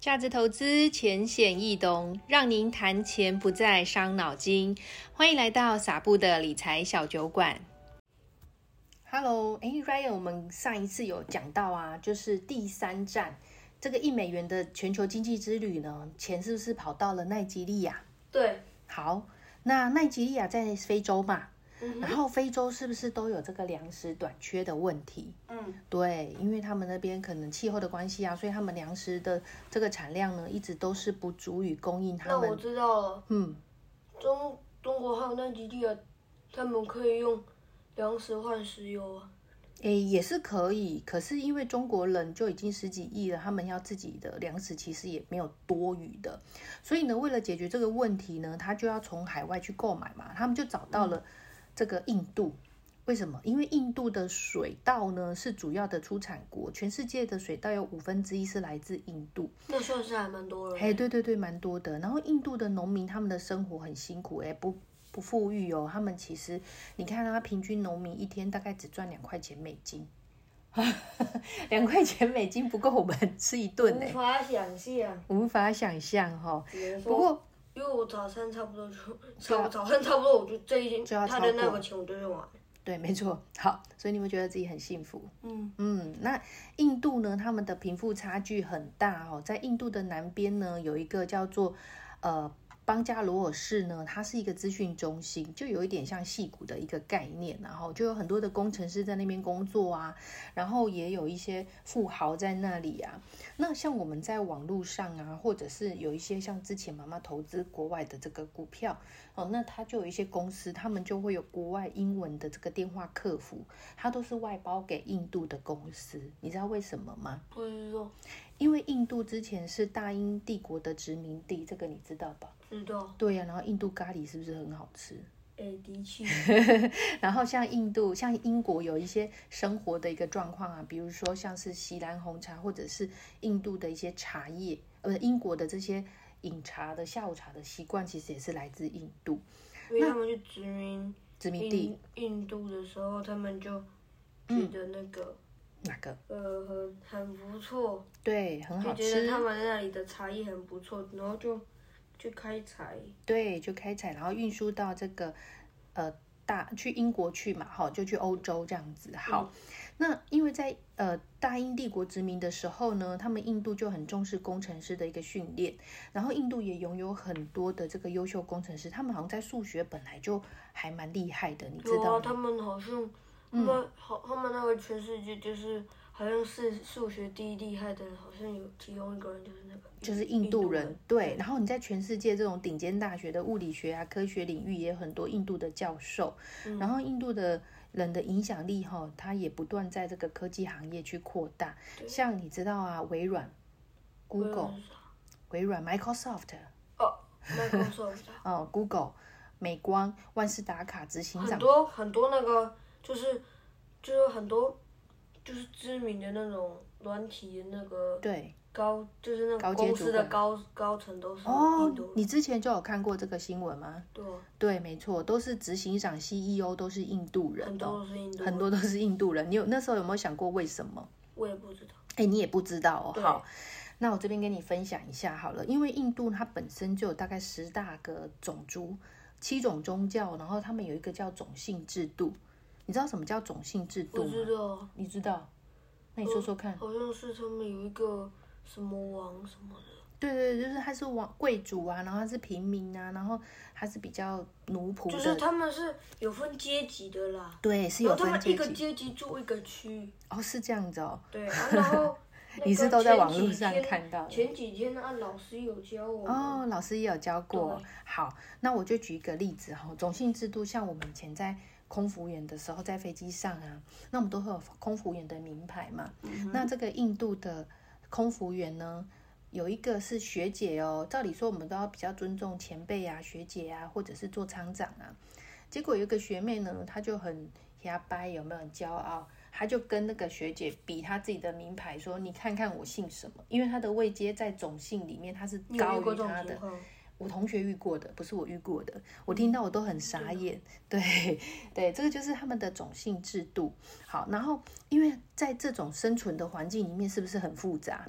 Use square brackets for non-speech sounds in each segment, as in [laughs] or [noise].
价值投资浅显易懂，让您谈钱不再伤脑筋。欢迎来到撒布的理财小酒馆。Hello，哎，Ryan，我们上一次有讲到啊，就是第三站这个一美元的全球经济之旅呢，钱是不是跑到了奈吉利亚？对，好，那奈吉利亚在非洲嘛？嗯、然后非洲是不是都有这个粮食短缺的问题？嗯，对，因为他们那边可能气候的关系啊，所以他们粮食的这个产量呢，一直都是不足以供应他们。那我知道了。嗯，中中国还有奈及利亚，他们可以用粮食换石油啊。诶，也是可以，可是因为中国人就已经十几亿了，他们要自己的粮食其实也没有多余的，所以呢，为了解决这个问题呢，他就要从海外去购买嘛，他们就找到了。这个印度为什么？因为印度的水稻呢是主要的出产国，全世界的水稻有五分之一是来自印度。那算是还蛮多的。哎，对对对，蛮多的。然后印度的农民他们的生活很辛苦，哎，不不富裕哦。他们其实你看他平均农民一天大概只赚两块钱美金，两块钱美金不够我们吃一顿，无法想象，无法想象哈、哦。不过。因为我早餐差不多就，早早餐差不多，我就这一天，他的那个钱我就用完。对，没错。好，所以你会觉得自己很幸福。嗯嗯，那印度呢？他们的贫富差距很大哦，在印度的南边呢，有一个叫做呃。邦加罗尔市呢，它是一个资讯中心，就有一点像戏谷的一个概念，然后就有很多的工程师在那边工作啊，然后也有一些富豪在那里啊。那像我们在网络上啊，或者是有一些像之前妈妈投资国外的这个股票哦，那它就有一些公司，他们就会有国外英文的这个电话客服，它都是外包给印度的公司，你知道为什么吗？不知道。因为印度之前是大英帝国的殖民地，这个你知道吧？知道。对呀、啊，然后印度咖喱是不是很好吃？哎，的确。[laughs] 然后像印度、像英国有一些生活的一个状况啊，比如说像是锡兰红茶，或者是印度的一些茶叶，呃，英国的这些饮茶的下午茶的习惯，其实也是来自印度。因为他们去殖民殖民地印度的时候，他们就觉得那个。嗯哪个？呃，很很不错，对，很好吃。就觉得他们那里的茶叶很不错，然后就去开采。对，就开采，然后运输到这个呃大去英国去嘛，哈，就去欧洲这样子。好，嗯、那因为在呃大英帝国殖民的时候呢，他们印度就很重视工程师的一个训练，然后印度也拥有很多的这个优秀工程师，他们好像在数学本来就还蛮厉害的，你知道吗？啊、他们好像。他们好，他们那个全世界就是好像是数学第一厉害的人，好像有其中一个人就是那个，就是印度人。对，然后你在全世界这种顶尖大学的物理学啊、科学领域也有很多印度的教授，然后印度的人的影响力哈，他也不断在这个科技行业去扩大。像你知道啊，微软、Google、微软、Microsoft，哦，Microsoft，[laughs] 哦，Google、美光、万事达卡执行长，很多很多那个。就是，就是很多，就是知名的那种软体的那个对高，就是那个公司的高高，高层都是印度。哦，你之前就有看过这个新闻吗？对，对，没错，都是执行长 CEO 都是印度人，很多都是印度人，很多都是印度人。你有那时候有没有想过为什么？我也不知道。哎，你也不知道哦。好，那我这边跟你分享一下好了，因为印度它本身就有大概十大个种族，七种宗教，然后他们有一个叫种姓制度。你知道什么叫种姓制度吗？我知道。你知道？那你说说看。好像是他们有一个什么王什么的。对对，就是他是王贵族啊，然后他是平民啊，然后他是比较奴仆。就是他们是有分阶级的啦。对，是有分阶级。他们一个阶级住一个区。哦，是这样子哦。对，然后 [laughs] 你是都在网络上看到？前几天啊，老师有教我。哦，老师也有教过。好，那我就举一个例子哈，种姓制度像我们以前在。空服员的时候，在飞机上啊，那我们都会有空服员的名牌嘛。嗯、那这个印度的空服员呢，有一个是学姐哦。照理说，我们都要比较尊重前辈啊、学姐啊，或者是做舱长啊。结果有一个学妹呢，她就很牙掰，有没有很骄傲？她就跟那个学姐比她自己的名牌，说：“你看看我姓什么？”因为她的位阶在种姓里面，她是高于她的。我同学遇过的，不是我遇过的。我听到我都很傻眼。[laughs] 嗯、对对，这个就是他们的种姓制度。好，然后因为在这种生存的环境里面，是不是很复杂？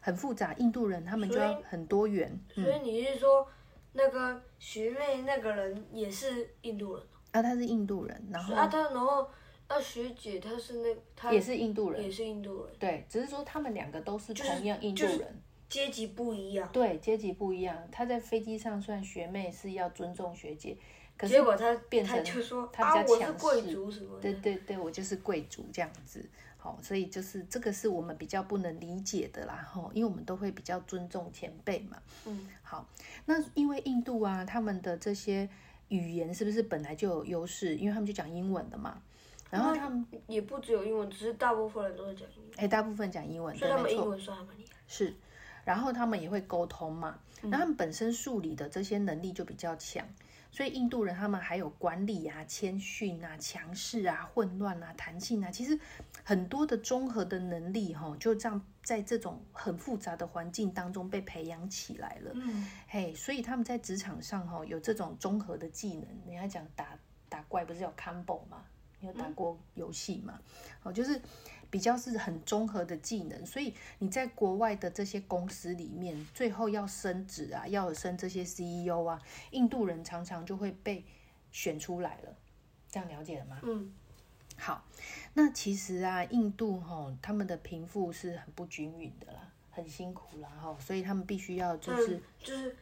很复杂。印度人他们就要很多元。所以，所以你是说，那个学妹那个人也是印度人？啊，他是印度人，然后啊，他然后啊，学姐她是那她也是印度人，也是印度人。对，只是说他们两个都是同样印度人。就是就是阶级不一样，对，阶级不一样。他在飞机上算学妹，是要尊重学姐，可是结果他变成他就说他比较强势，啊、我是贵族什么的。对对对，我就是贵族这样子。好，所以就是这个是我们比较不能理解的啦，哈，因为我们都会比较尊重前辈嘛。嗯，好，那因为印度啊，他们的这些语言是不是本来就有优势？因为他们就讲英文的嘛。然后他们也不只有英文，只是大部分人都是讲英文。哎，大部分讲英文，所以他们英文算还蛮厉害。是。然后他们也会沟通嘛，那他们本身数理的这些能力就比较强，所以印度人他们还有管理啊、谦逊啊、强势啊、混乱啊、弹性啊，其实很多的综合的能力哈，就这样在这种很复杂的环境当中被培养起来了。嗯，嘿，所以他们在职场上哈有这种综合的技能。人家讲打打怪不是有 combo 吗？你有打过游戏吗？哦，就是。比较是很综合的技能，所以你在国外的这些公司里面，最后要升职啊，要升这些 CEO 啊，印度人常常就会被选出来了。这样了解了吗？嗯，好。那其实啊，印度哈，他们的贫富是很不均匀的啦，很辛苦啦哈，所以他们必须要就是就是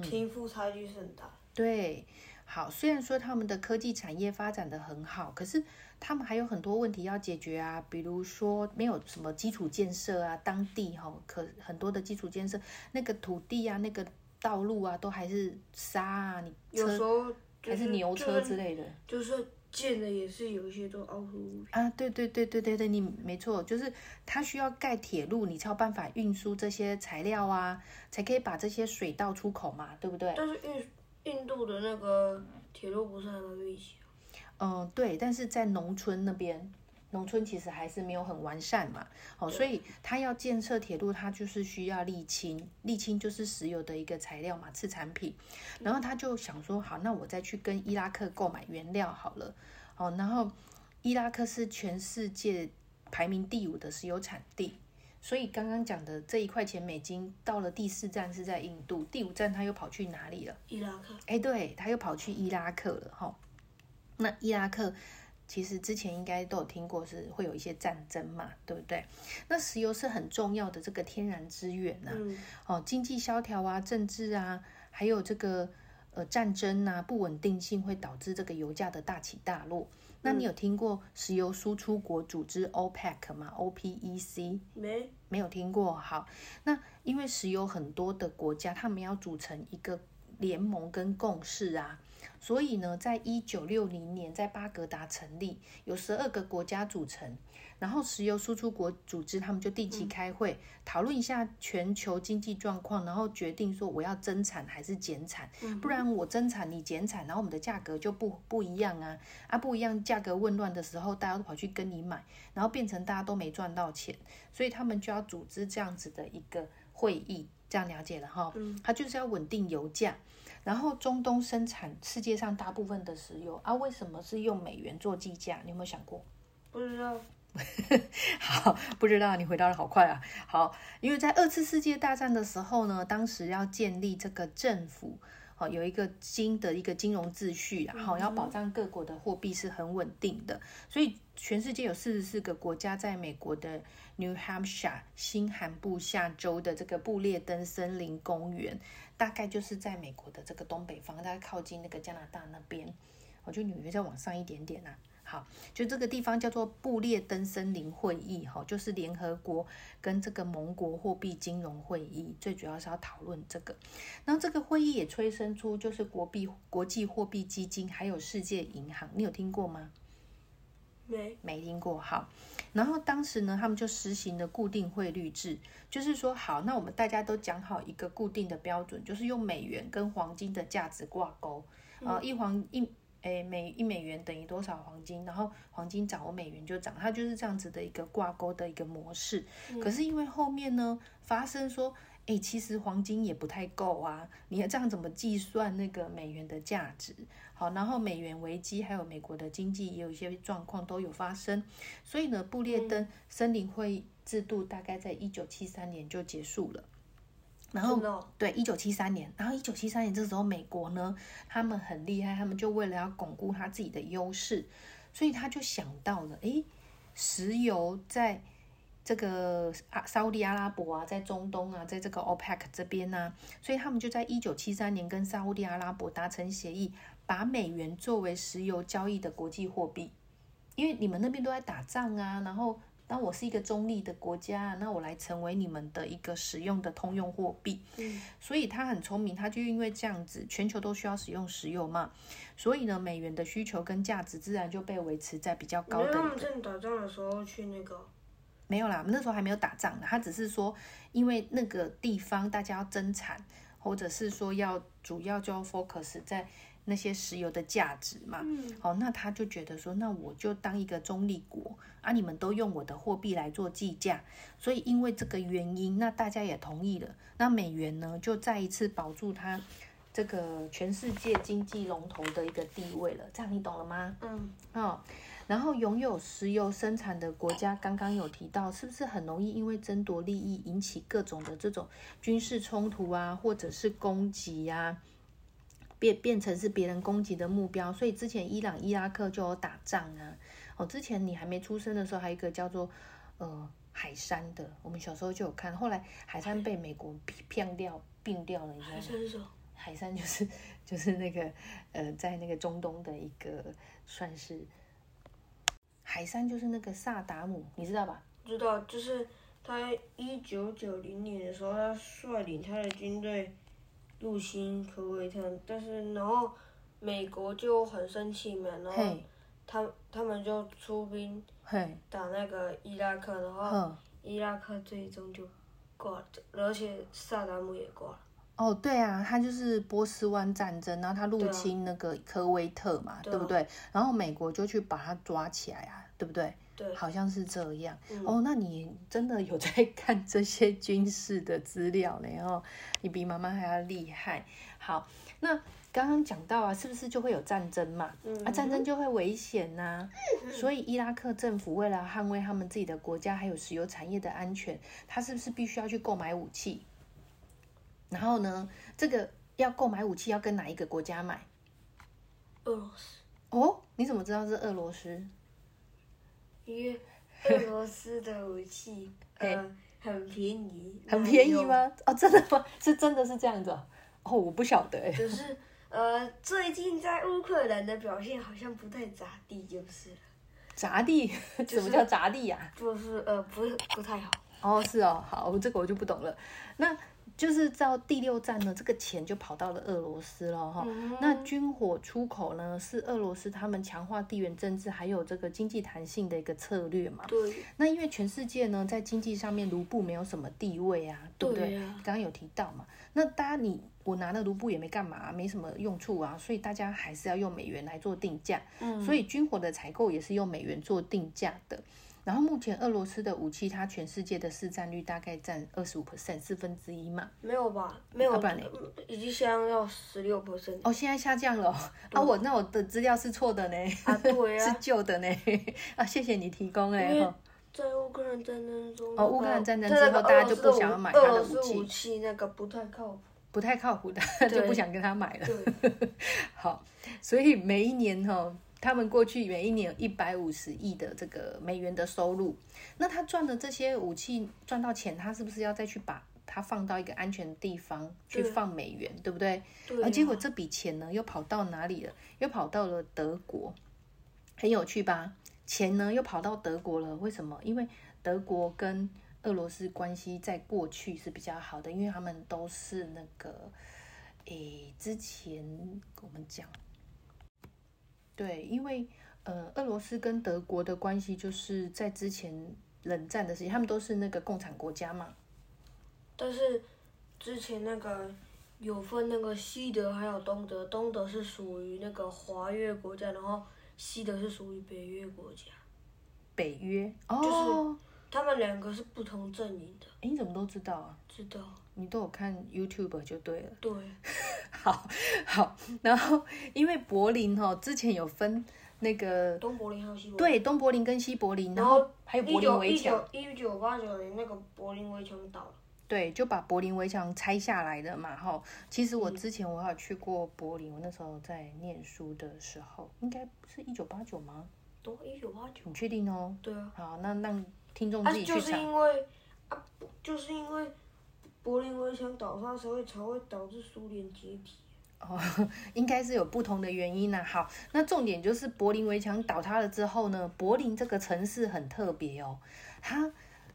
贫富差距是很大。对，好，虽然说他们的科技产业发展的很好，可是。他们还有很多问题要解决啊，比如说没有什么基础建设啊，当地哈可很多的基础建设，那个土地啊，那个道路啊，都还是沙啊，你车有时候、就是、还是牛车之类的，就是建的也是有一些都凹凸啊，对对对对对对，你没错，就是它需要盖铁路，你才有办法运输这些材料啊，才可以把这些水道出口嘛，对不对？但是印印度的那个铁路不是还蛮密集。嗯，对，但是在农村那边，农村其实还是没有很完善嘛，哦，所以他要建设铁路，他就是需要沥青，沥青就是石油的一个材料嘛，次产品，然后他就想说，好，那我再去跟伊拉克购买原料好了，哦，然后伊拉克是全世界排名第五的石油产地，所以刚刚讲的这一块钱美金到了第四站是在印度，第五站他又跑去哪里了？伊拉克。哎，对，他又跑去伊拉克了，哈、哦。那伊拉克其实之前应该都有听过，是会有一些战争嘛，对不对？那石油是很重要的这个天然资源呐、啊，嗯、哦，经济萧条啊，政治啊，还有这个呃战争啊，不稳定性会导致这个油价的大起大落。那你有听过石油输出国组织 OPEC 吗？OPEC 没没有听过？好，那因为石油很多的国家，他们要组成一个联盟跟共识啊。所以呢，在一九六零年，在巴格达成立，有十二个国家组成，然后石油输出国组织他们就定期开会，嗯、讨论一下全球经济状况，然后决定说我要增产还是减产，嗯、不然我增产你减产，然后我们的价格就不不一样啊。啊不一样，价格混乱的时候，大家都跑去跟你买，然后变成大家都没赚到钱，所以他们就要组织这样子的一个会议，这样了解了哈，嗯、他就是要稳定油价。然后中东生产世界上大部分的石油啊，为什么是用美元做计价？你有没有想过？不知道。[laughs] 好，不知道。你回答的好快啊。好，因为在二次世界大战的时候呢，当时要建立这个政府，好，有一个新的一个金融秩序，然后要保障各国的货币是很稳定的，所以全世界有四十四个国家，在美国的 New Hampshire 新罕布夏州的这个布列登森林公园。大概就是在美国的这个东北方，大概靠近那个加拿大那边，我就纽约再往上一点点啦、啊。好，就这个地方叫做布列登森林会议，哈，就是联合国跟这个盟国货币金融会议，最主要是要讨论这个。然后这个会议也催生出就是国币国际货币基金，还有世界银行，你有听过吗？没，没听过。好。然后当时呢，他们就实行了固定汇率制，就是说，好，那我们大家都讲好一个固定的标准，就是用美元跟黄金的价值挂钩，啊、嗯，一黄一，诶，每一美元等于多少黄金，然后黄金涨，我美元就涨，它就是这样子的一个挂钩的一个模式。嗯、可是因为后面呢，发生说，哎，其实黄金也不太够啊，你要这样怎么计算那个美元的价值？好，然后美元危机，还有美国的经济也有一些状况都有发生，所以呢，布列登森林会议制度大概在一九七三年就结束了。然后，对，一九七三年，然后一九七三年这时候，美国呢，他们很厉害，他们就为了要巩固他自己的优势，所以他就想到了，诶，石油在这个啊，沙乌地阿拉伯啊，在中东啊，在这个 OPEC 这边呢，所以他们就在一九七三年跟沙乌地阿拉伯达成协议，把美元作为石油交易的国际货币，因为你们那边都在打仗啊，然后。那我是一个中立的国家，那我来成为你们的一个使用的通用货币。嗯，所以他很聪明，他就因为这样子，全球都需要使用石油嘛，所以呢，美元的需求跟价值自然就被维持在比较高的。他们正打仗的时候去那个？没有啦，那时候还没有打仗呢。他只是说，因为那个地方大家要增产，或者是说要主要就要 focus 在。那些石油的价值嘛，嗯，好，那他就觉得说，那我就当一个中立国啊，你们都用我的货币来做计价，所以因为这个原因，那大家也同意了，那美元呢就再一次保住它这个全世界经济龙头的一个地位了，这样你懂了吗？嗯，哦，然后拥有石油生产的国家，刚刚有提到，是不是很容易因为争夺利益引起各种的这种军事冲突啊，或者是攻击呀？变变成是别人攻击的目标，所以之前伊朗、伊拉克就有打仗啊。哦，之前你还没出生的时候，还有一个叫做呃海山的，我们小时候就有看。后来海山被美国骗掉、并掉了，你知道吗？海山是什么？海山就是就是那个呃，在那个中东的一个算是海山，就是那个萨达姆，你知道吧？知道，就是他一九九零年的时候，他率领他的军队。入侵科威特，但是然后美国就很生气嘛，然后他他们就出兵打那个伊拉克，然后伊拉克最终就挂了，而且萨达姆也挂了。哦，对啊，他就是波斯湾战争，然后他入侵那个科威特嘛，对，对不对？然后美国就去把他抓起来啊，对不对？对，好像是这样。嗯、哦，那你真的有在看这些军事的资料呢？哦，你比妈妈还要厉害。好，那刚刚讲到啊，是不是就会有战争嘛？嗯、啊，战争就会危险呐、所以伊拉克政府为了捍卫他们自己的国家还有石油产业的安全，他是不是必须要去购买武器？然后呢，这个要购买武器要跟哪一个国家买？俄罗斯。哦，你怎么知道是俄罗斯？因为俄罗斯的武器 [laughs] 呃很便宜，很便宜吗？哦，真的吗？[laughs] 是真的是这样子哦？哦，我不晓得哎。[laughs] 就是呃，最近在乌克兰的表现好像不太咋地，就是了。咋地？什么叫咋地呀？就是呃，不是不太好。哦，是哦，好，这个我就不懂了。那。就是到第六站呢，这个钱就跑到了俄罗斯了哈。嗯、那军火出口呢，是俄罗斯他们强化地缘政治还有这个经济弹性的一个策略嘛。对。那因为全世界呢，在经济上面卢布没有什么地位啊，对不对？对啊、刚刚有提到嘛。那大家你我拿了卢布也没干嘛，没什么用处啊，所以大家还是要用美元来做定价。嗯。所以军火的采购也是用美元做定价的。然后目前俄罗斯的武器，它全世界的市占率大概占二十五 percent，四分之一嘛？没有吧？没有，啊、已经下降到十六 percent。哦，现在下降了。哦啊，我那我的资料是错的呢。啊，对啊，[laughs] 是旧的呢。啊，谢谢你提供哎。在乌克兰战争中，哦，乌克兰战争之后，大家就不想要买他的武器。武器那个不太靠谱，不太靠谱的，[laughs] 就不想跟他买了。对 [laughs] 好，所以每一年哈。他们过去每一年有一百五十亿的这个美元的收入，那他赚的这些武器赚到钱，他是不是要再去把它放到一个安全的地方去放美元，对，对不对？对啊。而结果这笔钱呢，又跑到哪里了？又跑到了德国，很有趣吧？钱呢又跑到德国了，为什么？因为德国跟俄罗斯关系在过去是比较好的，因为他们都是那个，诶，之前我们讲。对，因为呃，俄罗斯跟德国的关系就是在之前冷战的时期，他们都是那个共产国家嘛。但是之前那个有分那个西德还有东德，东德是属于那个华约国家，然后西德是属于北约国家。北约哦，就是他们两个是不同阵营的。哎，你怎么都知道啊？知道。你都有看 YouTube 就对了。对。[laughs] 好，好，然后因为柏林哦，之前有分那个东柏林还有西柏林。对，东柏林跟西柏林，然后还有柏林围墙。一九八九年那个柏林围墙倒了。对，就把柏林围墙拆下来的嘛，哈。其实我之前我还有去过柏林，我那时候在念书的时候，应该是一九八九吗？对，一九八九。你确定哦？对啊。好，那让听众自己去查。就是因为啊，就是因为柏林围墙倒塌，所以才会导致苏联解体。哦，[laughs] 应该是有不同的原因呢。好，那重点就是柏林围墙倒塌了之后呢，柏林这个城市很特别哦，它。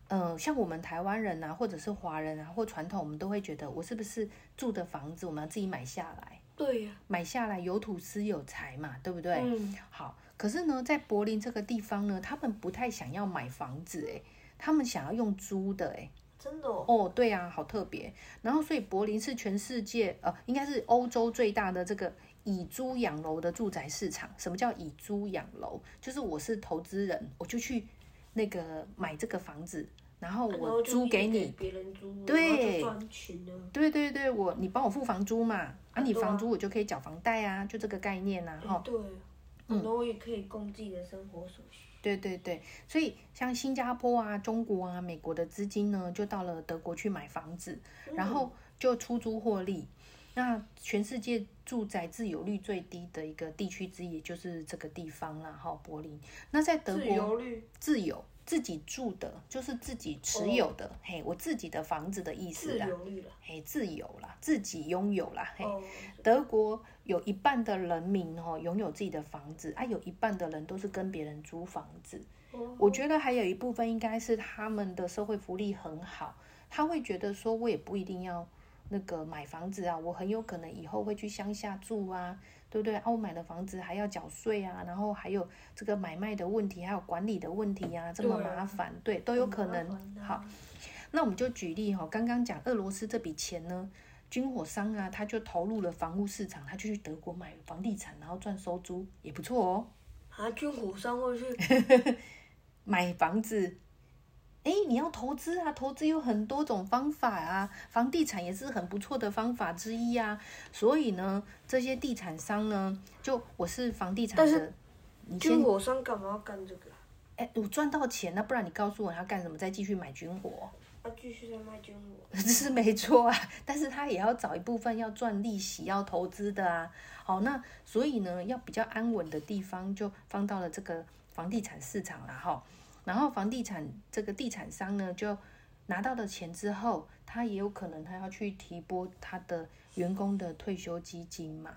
呃，像我们台湾人啊，或者是华人啊，或传统，我们都会觉得，我是不是住的房子，我们要自己买下来？对呀，买下来有土司有财嘛，对不对？嗯。好，可是呢，在柏林这个地方呢，他们不太想要买房子，哎，他们想要用租的，哎，真的哦。哦，对啊，好特别。然后，所以柏林是全世界，呃，应该是欧洲最大的这个以租养楼的住宅市场。什么叫以租养楼？就是我是投资人，我就去那个买这个房子。然后我租给你，别人租，对，对对对，我你帮我付房租嘛，啊，啊你房租我就可以缴房贷啊，就这个概念呐，啊，哈，对，然后我也可以供自己的生活所需。对对对，所以像新加坡啊、中国啊、美国的资金呢，就到了德国去买房子，然后就出租获利。那全世界住宅自有率最低的一个地区之一，也就是这个地方啦，哈，柏林。那在德国，自由率，自有。自己住的，就是自己持有的，哦、嘿，我自己的房子的意思啦，嘿，自由啦，自己拥有啦，嘿，哦、德国有一半的人民哦拥有自己的房子，啊，有一半的人都是跟别人租房子，哦、我觉得还有一部分应该是他们的社会福利很好，他会觉得说，我也不一定要那个买房子啊，我很有可能以后会去乡下住啊。对不对？啊，我买了房子还要缴税啊，然后还有这个买卖的问题，还有管理的问题啊，这么麻烦，对，对，都有可能。好，那我们就举例哈，刚刚讲俄罗斯这笔钱呢，军火商啊，他就投入了房屋市场，他就去德国买房地产，然后赚收租，也不错哦。啊，军火商会去 [laughs] 买房子。哎，你要投资啊？投资有很多种方法啊，房地产也是很不错的方法之一啊。所以呢，这些地产商呢，就我是房地产的，但是军火商干嘛要干这个？哎，我赚到钱了，不然你告诉我他干什么？再继续买军火？他，继续在卖军火？[laughs] 这是没错啊，但是他也要找一部分要赚利息、要投资的啊。好，那所以呢，要比较安稳的地方，就放到了这个房地产市场了哈。然后房地产这个地产商呢，就拿到了钱之后，他也有可能他要去提拨他的员工的退休基金嘛。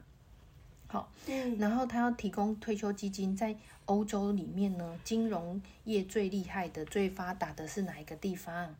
好，嗯，然后他要提供退休基金，在欧洲里面呢，金融业最厉害的、最发达的是哪一个地方？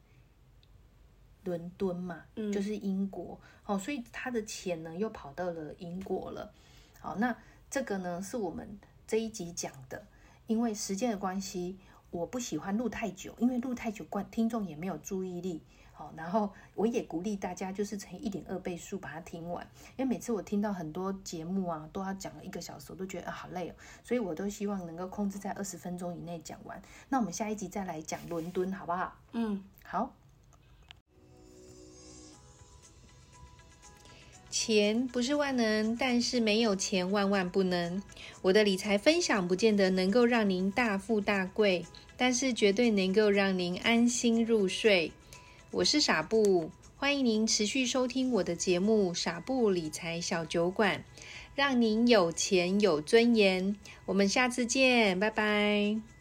伦敦嘛，嗯，就是英国。好，所以他的钱呢又跑到了英国了。好，那这个呢是我们这一集讲的，因为时间的关系。我不喜欢录太久，因为录太久，观听众也没有注意力。好，然后我也鼓励大家，就是乘一点二倍速把它听完。因为每次我听到很多节目啊，都要讲了一个小时，我都觉得啊好累哦。所以我都希望能够控制在二十分钟以内讲完。那我们下一集再来讲伦敦，好不好？嗯，好。钱不是万能，但是没有钱万万不能。我的理财分享不见得能够让您大富大贵，但是绝对能够让您安心入睡。我是傻布，欢迎您持续收听我的节目《傻布理财小酒馆》，让您有钱有尊严。我们下次见，拜拜。